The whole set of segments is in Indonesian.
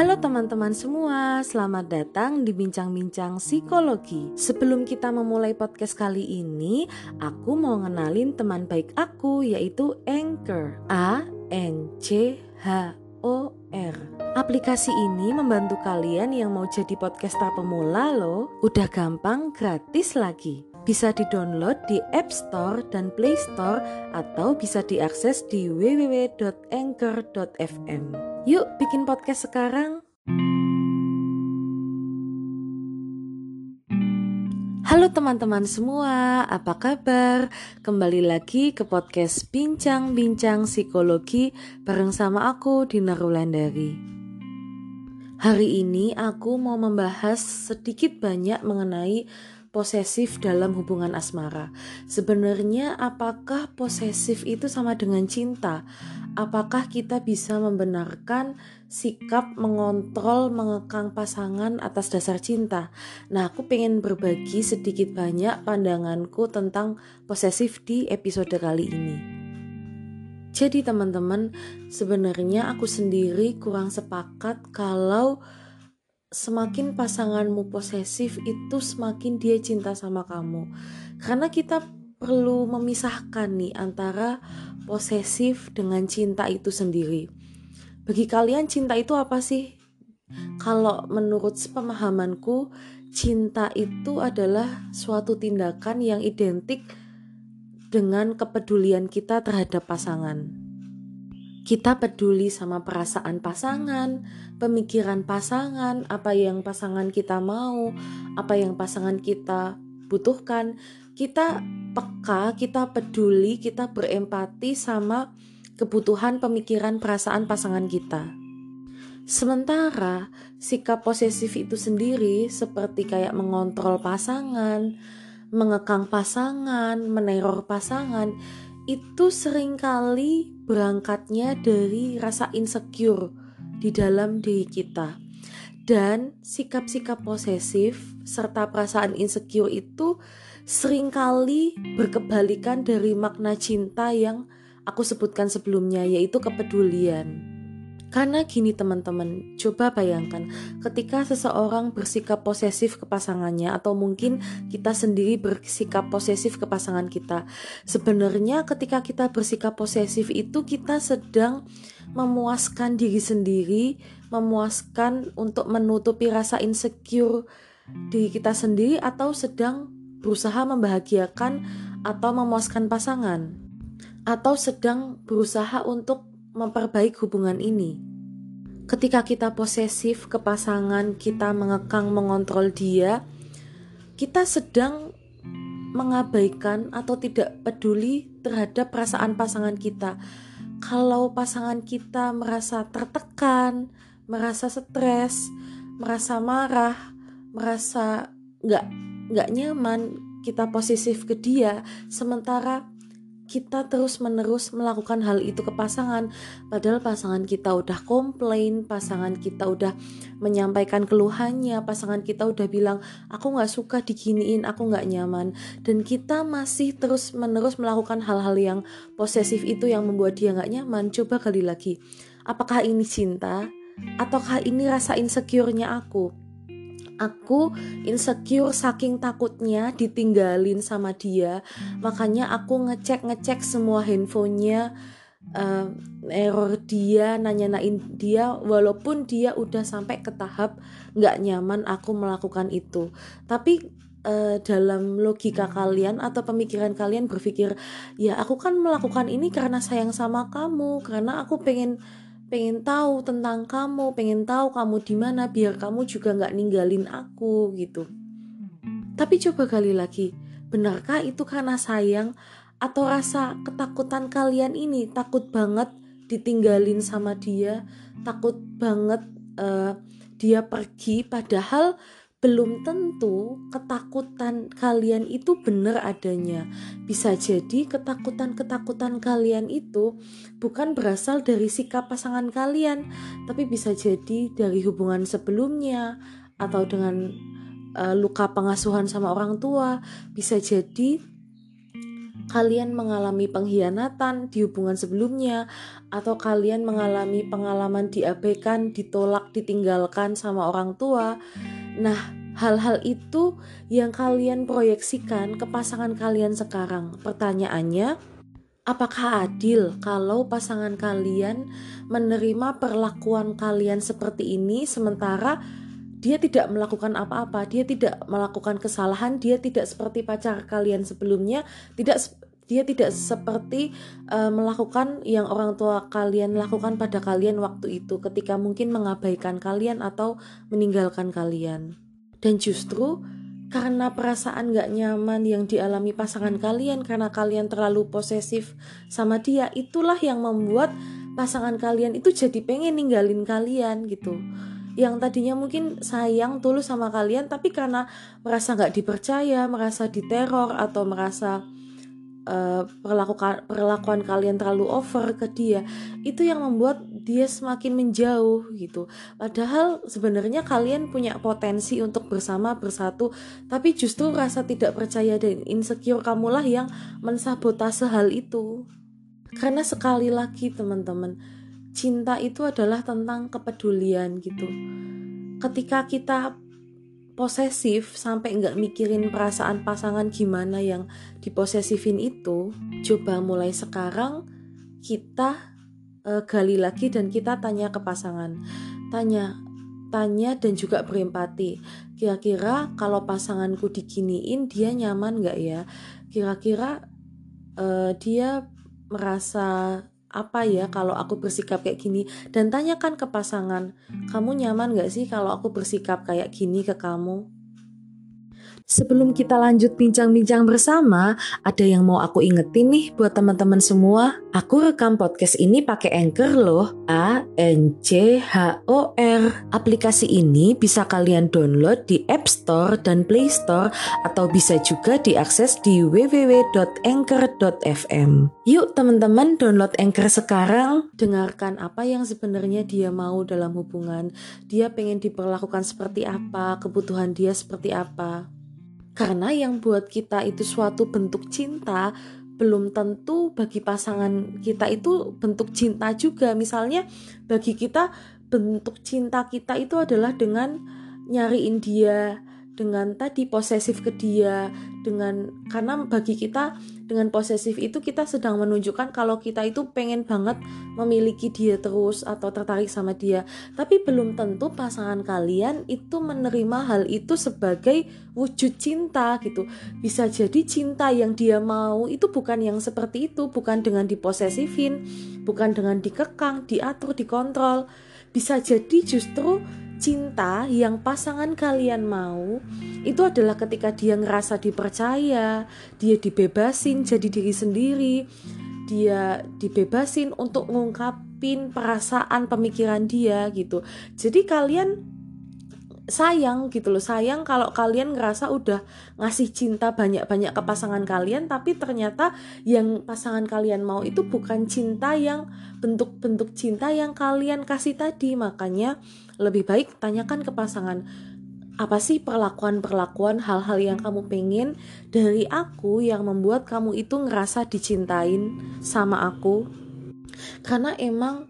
Halo teman-teman semua, selamat datang di Bincang-Bincang Psikologi. Sebelum kita memulai podcast kali ini, aku mau ngenalin teman baik aku yaitu Anchor. A N C H O R. Aplikasi ini membantu kalian yang mau jadi podcaster pemula loh. Udah gampang, gratis lagi. Bisa di-download di App Store dan Play Store atau bisa diakses di www.anchor.fm. Yuk bikin podcast sekarang. Halo teman-teman semua, apa kabar? Kembali lagi ke podcast Bincang-Bincang Psikologi bareng sama aku Dina Rulandari. Hari ini aku mau membahas sedikit banyak mengenai posesif dalam hubungan asmara. Sebenarnya apakah posesif itu sama dengan cinta? Apakah kita bisa membenarkan sikap mengontrol, mengekang pasangan atas dasar cinta? Nah, aku pengen berbagi sedikit banyak pandanganku tentang posesif di episode kali ini. Jadi teman-teman, sebenarnya aku sendiri kurang sepakat kalau semakin pasanganmu posesif itu semakin dia cinta sama kamu. Karena kita perlu memisahkan nih antara posesif dengan cinta itu sendiri. Bagi kalian cinta itu apa sih? Kalau menurut pemahamanku, cinta itu adalah suatu tindakan yang identik dengan kepedulian kita terhadap pasangan kita peduli sama perasaan pasangan, pemikiran pasangan, apa yang pasangan kita mau, apa yang pasangan kita butuhkan. Kita peka, kita peduli, kita berempati sama kebutuhan, pemikiran, perasaan pasangan kita. Sementara sikap posesif itu sendiri seperti kayak mengontrol pasangan, mengekang pasangan, meneror pasangan, itu sering kali berangkatnya dari rasa insecure di dalam diri kita. Dan sikap-sikap posesif serta perasaan insecure itu sering kali berkebalikan dari makna cinta yang aku sebutkan sebelumnya yaitu kepedulian. Karena gini teman-teman, coba bayangkan ketika seseorang bersikap posesif ke pasangannya atau mungkin kita sendiri bersikap posesif ke pasangan kita. Sebenarnya ketika kita bersikap posesif itu kita sedang memuaskan diri sendiri, memuaskan untuk menutupi rasa insecure diri kita sendiri atau sedang berusaha membahagiakan atau memuaskan pasangan atau sedang berusaha untuk memperbaik hubungan ini. Ketika kita posesif ke pasangan, kita mengekang, mengontrol dia, kita sedang mengabaikan atau tidak peduli terhadap perasaan pasangan kita. Kalau pasangan kita merasa tertekan, merasa stres, merasa marah, merasa nggak nggak nyaman, kita posesif ke dia, sementara kita terus-menerus melakukan hal itu ke pasangan, padahal pasangan kita udah komplain, pasangan kita udah menyampaikan keluhannya, pasangan kita udah bilang, "Aku nggak suka diginiin, aku nggak nyaman," dan kita masih terus-menerus melakukan hal-hal yang posesif itu yang membuat dia nggak nyaman. Coba kali lagi, apakah ini cinta? Ataukah ini rasa insecure-nya aku? Aku insecure saking takutnya ditinggalin sama dia. Makanya aku ngecek ngecek semua handphonenya uh, error dia nanya-nanyain dia walaupun dia udah sampai ke tahap nggak nyaman aku melakukan itu. Tapi uh, dalam logika kalian atau pemikiran kalian berpikir ya aku kan melakukan ini karena sayang sama kamu karena aku pengen pengen tahu tentang kamu, pengen tahu kamu di mana biar kamu juga nggak ninggalin aku gitu. Tapi coba kali lagi, benarkah itu karena sayang atau rasa ketakutan kalian ini takut banget ditinggalin sama dia, takut banget uh, dia pergi padahal belum tentu ketakutan kalian itu benar adanya. Bisa jadi ketakutan-ketakutan kalian itu bukan berasal dari sikap pasangan kalian, tapi bisa jadi dari hubungan sebelumnya atau dengan uh, luka pengasuhan sama orang tua. Bisa jadi kalian mengalami pengkhianatan di hubungan sebelumnya, atau kalian mengalami pengalaman diabaikan, ditolak, ditinggalkan sama orang tua. Nah, hal-hal itu yang kalian proyeksikan ke pasangan kalian sekarang. Pertanyaannya, apakah adil kalau pasangan kalian menerima perlakuan kalian seperti ini sementara dia tidak melakukan apa-apa, dia tidak melakukan kesalahan, dia tidak seperti pacar kalian sebelumnya, tidak dia tidak seperti uh, melakukan yang orang tua kalian lakukan pada kalian waktu itu ketika mungkin mengabaikan kalian atau meninggalkan kalian. Dan justru karena perasaan gak nyaman yang dialami pasangan kalian karena kalian terlalu posesif sama dia, itulah yang membuat pasangan kalian itu jadi pengen ninggalin kalian gitu yang tadinya mungkin sayang tulus sama kalian tapi karena merasa nggak dipercaya merasa diteror atau merasa uh, perlakuan perlakuan kalian terlalu over ke dia itu yang membuat dia semakin menjauh gitu. Padahal sebenarnya kalian punya potensi untuk bersama bersatu tapi justru rasa tidak percaya dan insecure kamulah yang mensabotase hal itu. Karena sekali lagi teman-teman cinta itu adalah tentang kepedulian gitu. Ketika kita posesif sampai nggak mikirin perasaan pasangan gimana yang diposesifin itu coba mulai sekarang kita uh, gali lagi dan kita tanya ke pasangan. Tanya tanya dan juga berempati. Kira-kira kalau pasanganku diginiin dia nyaman nggak ya? Kira-kira uh, dia merasa apa ya kalau aku bersikap kayak gini? Dan tanyakan ke pasangan kamu nyaman gak sih kalau aku bersikap kayak gini ke kamu Sebelum kita lanjut bincang-bincang bersama, ada yang mau aku ingetin nih buat teman-teman semua. Aku rekam podcast ini pakai Anchor loh, A N C H O R. Aplikasi ini bisa kalian download di App Store dan Play Store atau bisa juga diakses di www.anchor.fm. Yuk teman-teman download Anchor sekarang. Dengarkan apa yang sebenarnya dia mau dalam hubungan. Dia pengen diperlakukan seperti apa, kebutuhan dia seperti apa. Karena yang buat kita itu suatu bentuk cinta belum tentu bagi pasangan kita itu bentuk cinta juga. Misalnya bagi kita bentuk cinta kita itu adalah dengan nyariin dia, dengan tadi posesif ke dia dengan karena bagi kita dengan posesif itu kita sedang menunjukkan kalau kita itu pengen banget memiliki dia terus atau tertarik sama dia. Tapi belum tentu pasangan kalian itu menerima hal itu sebagai wujud cinta gitu. Bisa jadi cinta yang dia mau itu bukan yang seperti itu bukan dengan diposesifin bukan dengan dikekang diatur dikontrol. Bisa jadi justru cinta yang pasangan kalian mau itu adalah ketika dia ngerasa dipercaya, dia dibebasin jadi diri sendiri, dia dibebasin untuk ngungkapin perasaan pemikiran dia gitu. Jadi kalian sayang gitu loh. Sayang kalau kalian ngerasa udah ngasih cinta banyak-banyak ke pasangan kalian tapi ternyata yang pasangan kalian mau itu bukan cinta yang bentuk-bentuk cinta yang kalian kasih tadi. Makanya lebih baik tanyakan ke pasangan apa sih perlakuan-perlakuan hal-hal yang kamu pengen dari aku yang membuat kamu itu ngerasa dicintain sama aku? Karena emang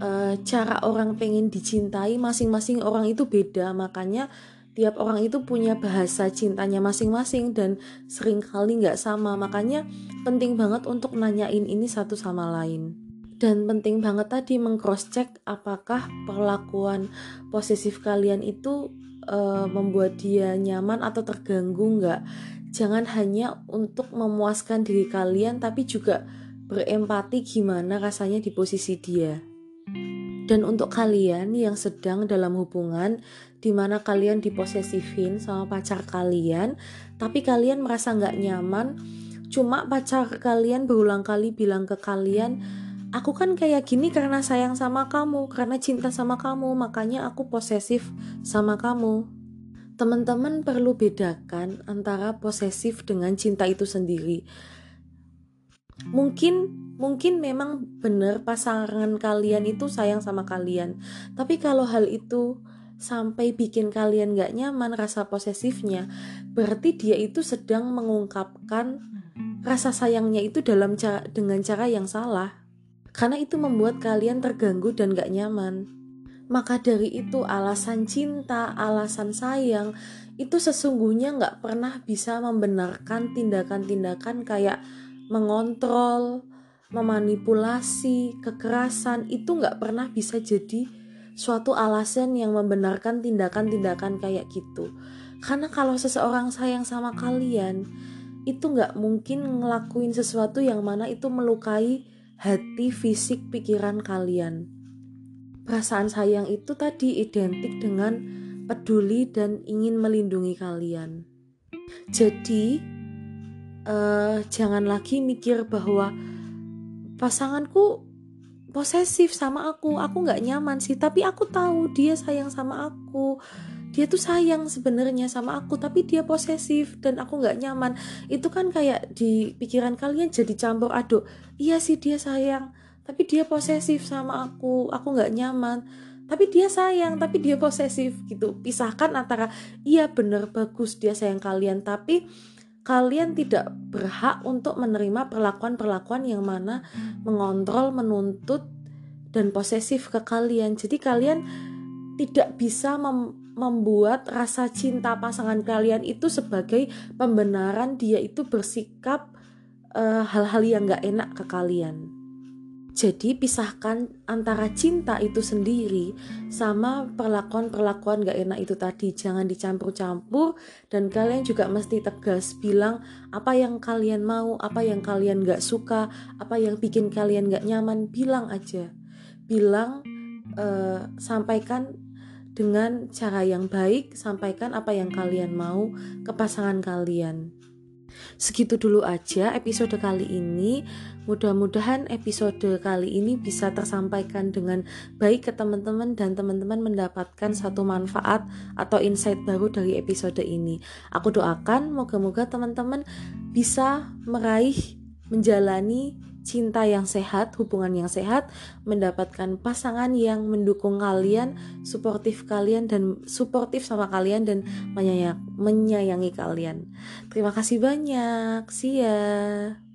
uh, cara orang pengen dicintai masing-masing orang itu beda. Makanya tiap orang itu punya bahasa cintanya masing-masing dan sering kali nggak sama. Makanya penting banget untuk nanyain ini satu sama lain. Dan penting banget tadi mengcross check apakah perlakuan posesif kalian itu uh, membuat dia nyaman atau terganggu nggak. Jangan hanya untuk memuaskan diri kalian tapi juga berempati gimana rasanya di posisi dia dan untuk kalian yang sedang dalam hubungan di mana kalian diposesifin sama pacar kalian, tapi kalian merasa nggak nyaman, cuma pacar kalian berulang kali bilang ke kalian, aku kan kayak gini karena sayang sama kamu, karena cinta sama kamu, makanya aku posesif sama kamu. Teman-teman perlu bedakan antara posesif dengan cinta itu sendiri. Mungkin mungkin memang benar pasangan kalian itu sayang sama kalian. Tapi kalau hal itu sampai bikin kalian gak nyaman rasa posesifnya berarti dia itu sedang mengungkapkan rasa sayangnya itu dalam cara dengan cara yang salah. Karena itu membuat kalian terganggu dan gak nyaman. Maka dari itu alasan cinta alasan sayang itu sesungguhnya gak pernah bisa membenarkan tindakan-tindakan kayak mengontrol memanipulasi kekerasan itu gak pernah bisa jadi suatu alasan yang membenarkan tindakan-tindakan kayak gitu karena kalau seseorang sayang sama kalian itu nggak mungkin ngelakuin sesuatu yang mana itu melukai hati, fisik, pikiran kalian. Perasaan sayang itu tadi identik dengan peduli dan ingin melindungi kalian. Jadi, uh, jangan lagi mikir bahwa pasanganku posesif sama aku, aku nggak nyaman sih, tapi aku tahu dia sayang sama aku. Dia tuh sayang sebenarnya sama aku tapi dia posesif dan aku nggak nyaman. Itu kan kayak di pikiran kalian jadi campur aduk. Iya sih dia sayang tapi dia posesif sama aku. Aku nggak nyaman tapi dia sayang tapi dia posesif gitu. Pisahkan antara iya bener bagus dia sayang kalian tapi kalian tidak berhak untuk menerima perlakuan-perlakuan yang mana mengontrol menuntut dan posesif ke kalian. Jadi kalian tidak bisa mem membuat rasa cinta pasangan kalian itu sebagai pembenaran. Dia itu bersikap eh, hal-hal uh, yang gak enak ke kalian. Jadi pisahkan antara cinta itu sendiri sama perlakuan-perlakuan gak enak itu tadi. Jangan dicampur-campur dan kalian juga mesti tegas bilang apa yang kalian mau, apa yang kalian gak suka, apa yang bikin kalian gak nyaman, bilang aja. Bilang, uh, sampaikan dengan cara yang baik, sampaikan apa yang kalian mau ke pasangan kalian. Segitu dulu aja episode kali ini. Mudah-mudahan episode kali ini bisa tersampaikan dengan baik ke teman-teman dan teman-teman mendapatkan satu manfaat atau insight baru dari episode ini. Aku doakan moga-moga teman-teman bisa meraih menjalani cinta yang sehat, hubungan yang sehat, mendapatkan pasangan yang mendukung kalian, suportif kalian dan suportif sama kalian dan menyayangi kalian. Terima kasih banyak. See ya.